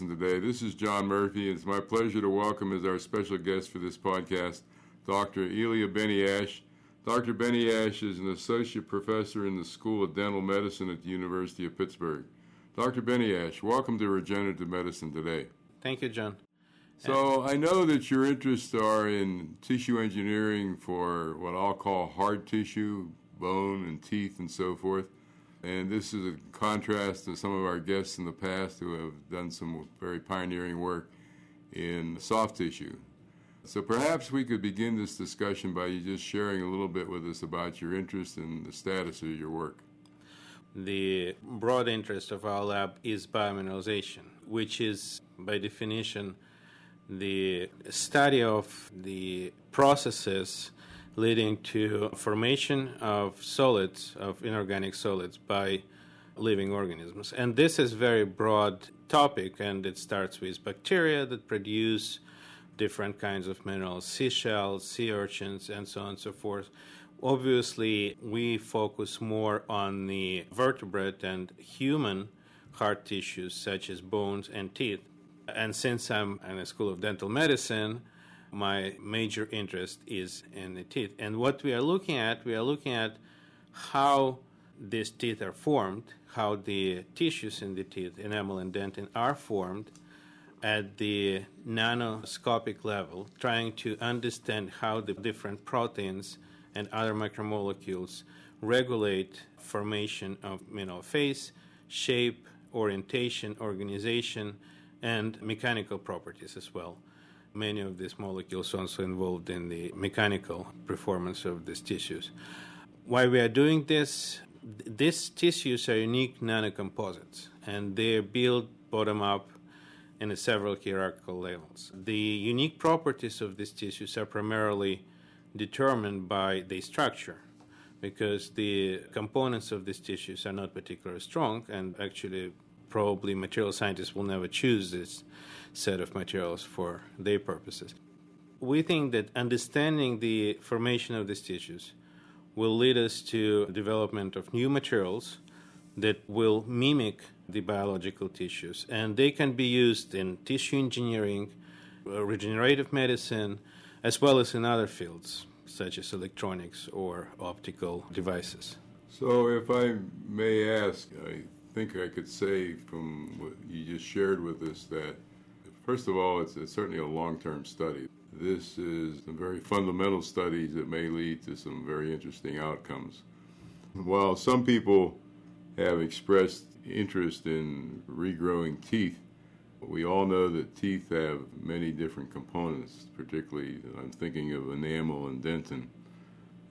Medicine today. This is John Murphy. and It's my pleasure to welcome as our special guest for this podcast Dr. Elia Beniash. Dr. Beniash is an associate professor in the School of Dental Medicine at the University of Pittsburgh. Dr. Beniash, welcome to Regenerative Medicine today. Thank you, John. So, I know that your interests are in tissue engineering for what I'll call hard tissue, bone and teeth, and so forth. And this is a contrast to some of our guests in the past who have done some very pioneering work in soft tissue. So perhaps we could begin this discussion by you just sharing a little bit with us about your interest and the status of your work. The broad interest of our lab is biomineralization, which is, by definition, the study of the processes leading to formation of solids, of inorganic solids, by living organisms. And this is very broad topic, and it starts with bacteria that produce different kinds of minerals, seashells, sea urchins, and so on and so forth. Obviously, we focus more on the vertebrate and human hard tissues, such as bones and teeth. And since I'm in the School of Dental Medicine, my major interest is in the teeth. And what we are looking at, we are looking at how these teeth are formed, how the tissues in the teeth, enamel and dentin, are formed at the nanoscopic level, trying to understand how the different proteins and other macromolecules regulate formation of mineral phase, shape, orientation, organization, and mechanical properties as well. Many of these molecules are also involved in the mechanical performance of these tissues. Why we are doing this? These tissues are unique nanocomposites, and they are built bottom up in several hierarchical levels. The unique properties of these tissues are primarily determined by the structure because the components of these tissues are not particularly strong and actually probably material scientists will never choose this set of materials for their purposes. We think that understanding the formation of these tissues will lead us to development of new materials that will mimic the biological tissues and they can be used in tissue engineering, uh, regenerative medicine, as well as in other fields such as electronics or optical devices. So, if I may ask, I think I could say from what you just shared with us that, first of all, it's, it's certainly a long term study. This is some very fundamental studies that may lead to some very interesting outcomes. While some people have expressed interest in regrowing teeth, we all know that teeth have many different components, particularly I'm thinking of enamel and dentin.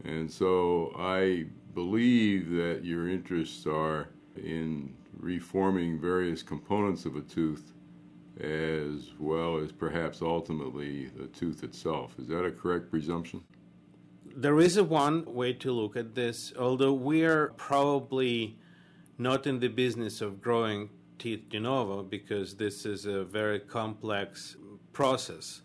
And so I believe that your interests are in reforming various components of a tooth as well as perhaps ultimately the tooth itself. Is that a correct presumption? There is a one way to look at this, although we are probably not in the business of growing teeth de novo because this is a very complex process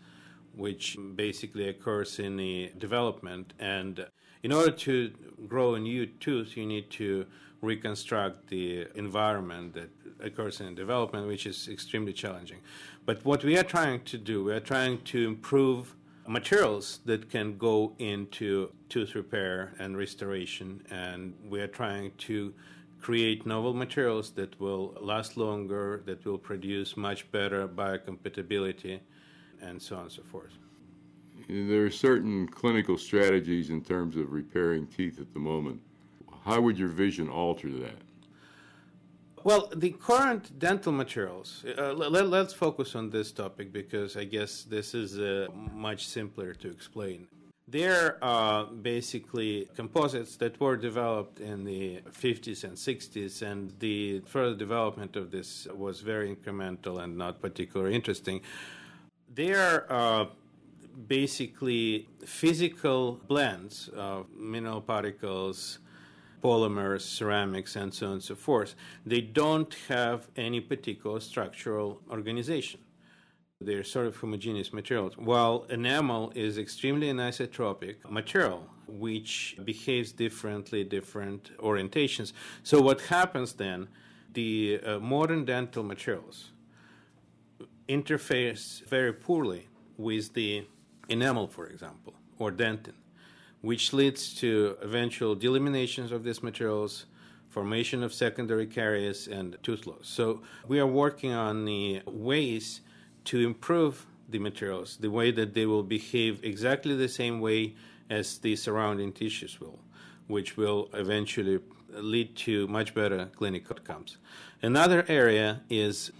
which basically occurs in the development and in order to grow a new tooth you need to reconstruct the environment that occurs in development, which is extremely challenging. But what we are trying to do, we are trying to improve materials that can go into tooth repair and restoration, and we are trying to create novel materials that will last longer, that will produce much better biocompatibility, and so on and so forth. There are certain clinical strategies in terms of repairing teeth at the moment. How would your vision alter that? Well, the current dental materials, uh, let, us focus on this topic because I guess this is uh, much simpler to explain. They're uh, basically composites that were developed in the 50s and 60s, and the further development of this was very incremental and not particularly interesting. They are basically physical blends of mineral particles, polymers, ceramics, and so on and so forth. They don't have any particular structural organization. They're sort of homogeneous materials. While enamel is extremely anisotropic material, which behaves differently, different orientations. So what happens then? The uh, modern dental materials interface very poorly with the enamel, for example, or dentin, which leads to eventual delaminations of these materials, formation of secondary caries, and tooth loss. So we are working on the ways to improve the materials, the way that they will behave exactly the same way as the surrounding tissues will, which will eventually lead to much better clinical outcomes. Another area is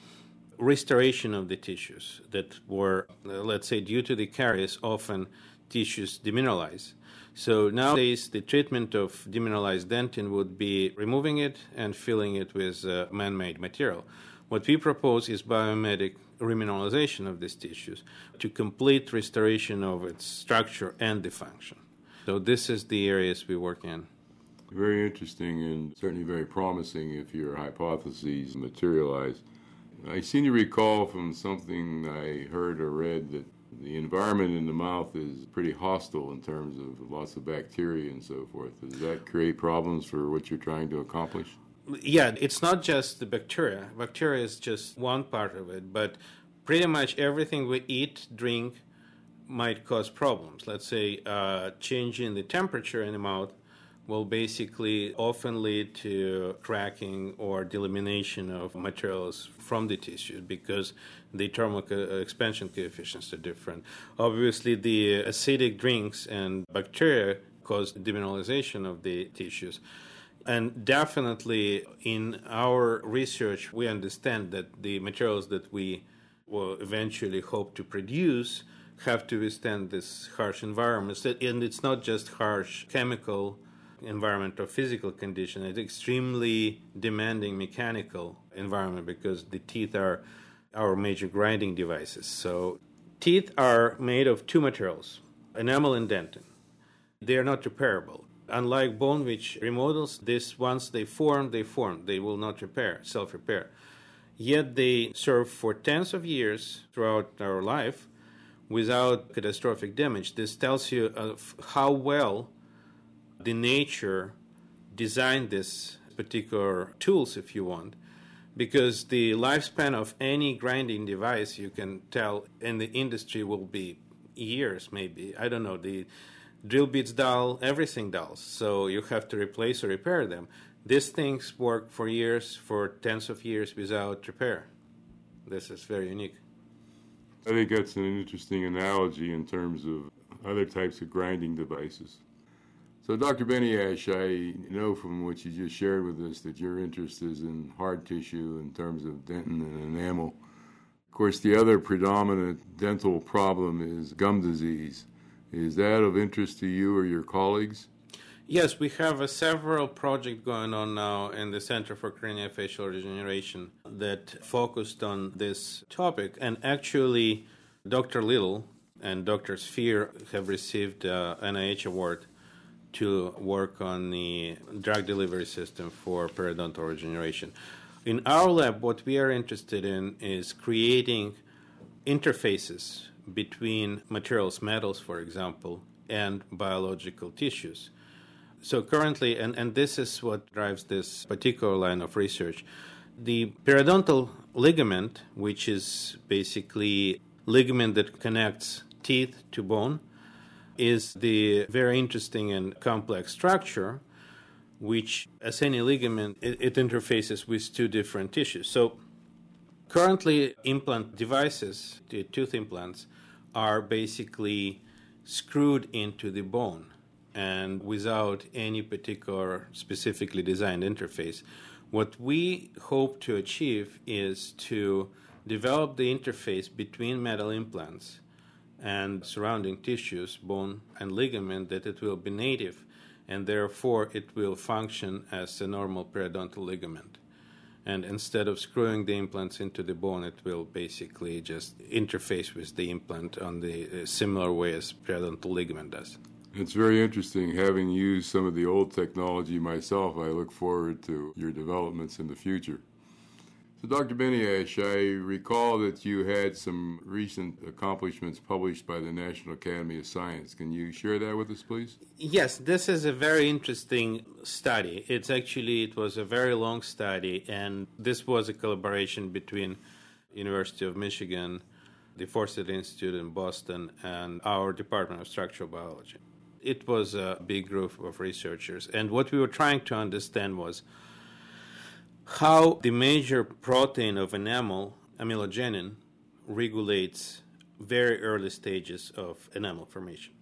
restoration of the tissues that were, uh, let's say, due to the caries, often tissues demineralize. So nowadays, the treatment of demineralized dentin would be removing it and filling it with uh, man made material. What we propose is biomimetic remineralization of these tissues to complete restoration of its structure and the function. So, this is the areas we work in. Very interesting and certainly very promising if your hypotheses materialize. I seem to recall from something I heard or read that the environment in the mouth is pretty hostile in terms of lots of bacteria and so forth. Does that create problems for what you're trying to accomplish? Yeah, it's not just the bacteria. Bacteria is just one part of it, but pretty much everything we eat, drink, might cause problems. Let's say uh, changing the temperature in the mouth will basically often lead to cracking or delamination of materials from the tissue because the thermal uh, expansion coefficients are different. Obviously, the acidic drinks and bacteria cause demineralization of the tissues. And definitely in our research, we understand that the materials that we will eventually hope to produce have to withstand this harsh environment. And it's not just harsh chemical environment or physical condition. It's extremely demanding mechanical environment because the teeth are our major grinding devices. So teeth are made of two materials, enamel and dentin. They are not repairable. Unlike bone, which remodels, this once they form, they form. They will not repair, self-repair. Yet they serve for tens of years throughout our life without catastrophic damage. This tells you of how well the nature designed this particular tools, if you want, because the lifespan of any grinding device, you can tell, in the industry will be years, maybe. I don't know. The drill bits dull, everything dulls, so you have to replace or repair them. These things work for years, for tens of years without repair. This is very unique. I think that's an interesting analogy in terms of other types of grinding devices. So, Dr. Beniash, I know from what you just shared with us that your interest is in hard tissue in terms of dentin and enamel. Of course, the other predominant dental problem is gum disease. Is that of interest to you or your colleagues? Yes, we have a several projects going on now in the Center for Craniofacial Regeneration that focused on this topic. And actually, Dr. Little and Dr. Sfeir have received uh, an NIH award to work on the drug delivery system for periodontal regeneration. In our lab, what we are interested in is creating interfaces between materials, metals, for example, and biological tissues. So currently, and, and this is what drives this particular line of research, the periodontal ligament, which is basically ligament that connects teeth to bone, is the very interesting and complex structure, which, as any ligament, it, it interfaces with two different tissues. So, currently, implant devices, the tooth implants, are basically screwed into the bone and without any particular specifically designed interface. What we hope to achieve is to develop the interface between metal implants and surrounding tissues, bone and ligament, that it will be native and therefore it will function as a normal periodontal ligament. And instead of screwing the implants into the bone, it will basically just interface with the implant on the uh, similar way as periodontal ligament does. It's very interesting. Having used some of the old technology myself, I look forward to your developments in the future. So, Dr. Beniash, I recall that you had some recent accomplishments published by the National Academy of Science. Can you share that with us, please? Yes, this is a very interesting study. It's actually it was a very long study, and this was a collaboration between University of Michigan, the Forsyth Institute in Boston, and our Department of Structural Biology. It was a big group of researchers, and what we were trying to understand was how the major protein of enamel, amelogenin, regulates very early stages of enamel formation.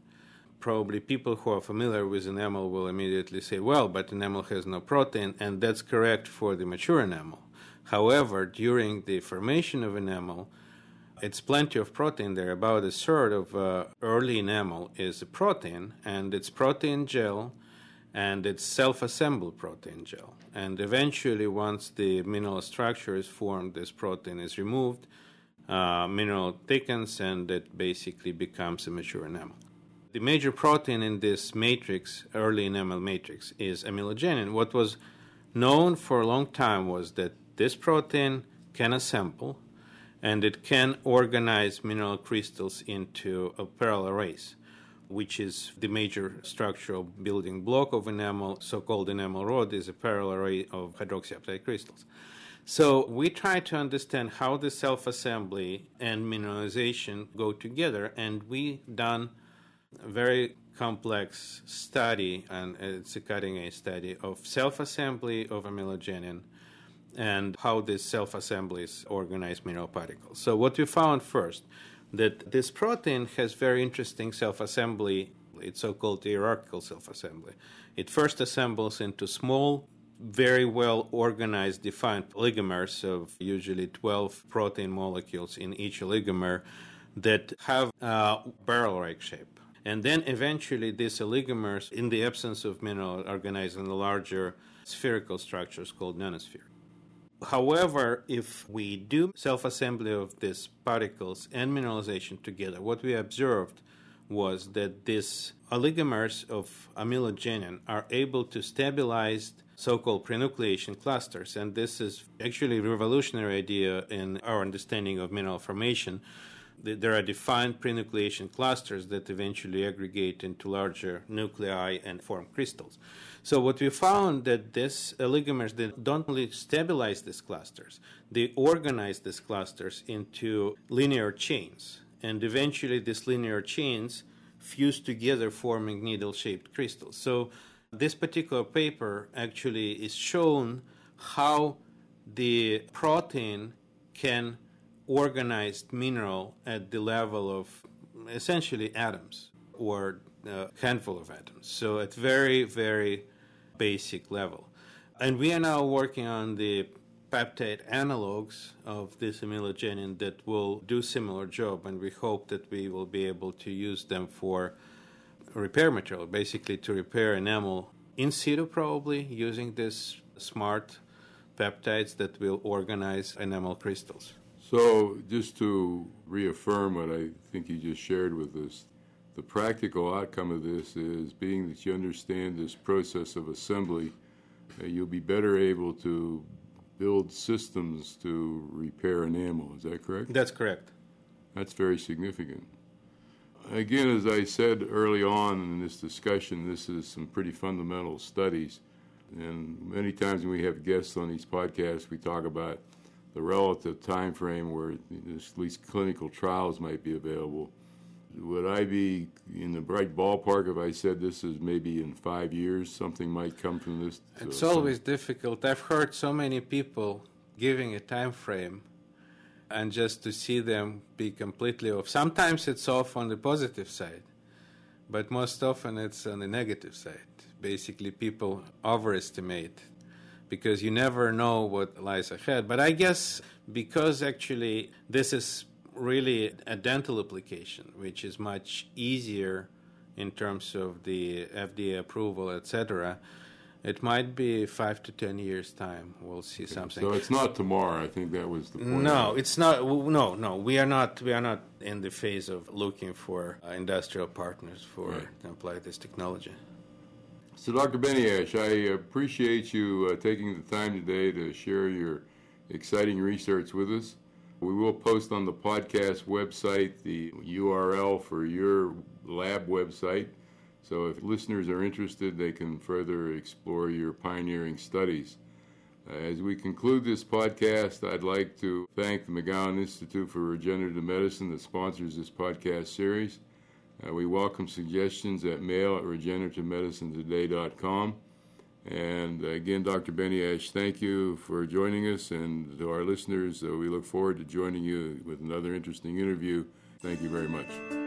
Probably people who are familiar with enamel will immediately say, well, but enamel has no protein, and that's correct for the mature enamel. However, during the formation of enamel, it's plenty of protein there. About a third of uh, early enamel is a protein, and it's protein gel, and it's self-assembled protein gel. And eventually, once the mineral structure is formed, this protein is removed, uh, mineral thickens, and it basically becomes a mature enamel. The major protein in this matrix, early enamel matrix, is amelogenin. What was known for a long time was that this protein can assemble and it can organize mineral crystals into a parallel arrays, which is the major structural building block of enamel. So called enamel rod is a parallel array of hydroxyapatite crystals. So we try to understand how the self assembly and mineralization go together, and we done a very complex study, and it's a cutting edge study of self assembly of amelogenin and how this self-assemblies organize mineral particles. So what we found first that this protein has very interesting self-assembly. It's so-called hierarchical self-assembly. It first assembles into small, very well organized, defined oligomers of usually 12 protein molecules in each oligomer that have a barrel-like shape. And then eventually these oligomers, in the absence of mineral, organize in larger spherical structures called nanosphere. However, if we do self assembly of these particles and mineralization together, what we observed was that these oligomers of amelogenin are able to stabilize so called prenucleation clusters. And this is actually a revolutionary idea in our understanding of mineral formation. There are defined prenucleation clusters that eventually aggregate into larger nuclei and form crystals. So what we found that these oligomers uh, they don't only stabilize these clusters, they organize these clusters into linear chains, and eventually these linear chains fuse together, forming needle-shaped crystals. So this particular paper actually is shown how the protein can organize mineral at the level of essentially atoms or a handful of atoms. So at very, very basic level. And we are now working on the peptide analogs of this amelogenin that will do similar job and we hope that we will be able to use them for repair material basically to repair enamel in situ probably using this smart peptides that will organize enamel crystals so just to reaffirm what i think you just shared with us the practical outcome of this is being that you understand this process of assembly, uh, you'll be better able to build systems to repair enamel. Is that correct? That's correct. That's very significant. Again, as I said early on in this discussion, this is some pretty fundamental studies. And many times when we have guests on these podcasts, we talk about the relative time frame where at least clinical trials might be available would I be in the right ballpark if I said this is maybe in five years something might come from this? It's always difficult. I've heard so many people giving a time frame, and just to see them be completely off. Sometimes it's off on the positive side, but most often it's on the negative side. Basically, people overestimate because you never know what lies ahead. But I guess because actually this is really a dental application, which is much easier in terms of the FDA approval, etc. It might be five to ten years time. We'll see okay. something. So it's not tomorrow. I think that was the point. No, it's not. No, no. We are not. We are not in the phase of looking for uh, industrial partners for right. to apply this technology. So, Dr. Beniash, I appreciate you uh, taking the time today to share your exciting research with us. We will post on the podcast website the URL for your lab website. So if listeners are interested, they can further explore your pioneering studies. As we conclude this podcast, I'd like to thank the McGowan Institute for Regenerative Medicine that sponsors this podcast series. Uh, we welcome suggestions at mail at regenerativemedicinetoday.com. And again, Dr. Beniash, thank you for joining us. And to our listeners, uh, we look forward to joining you with another interesting interview. Thank you very much.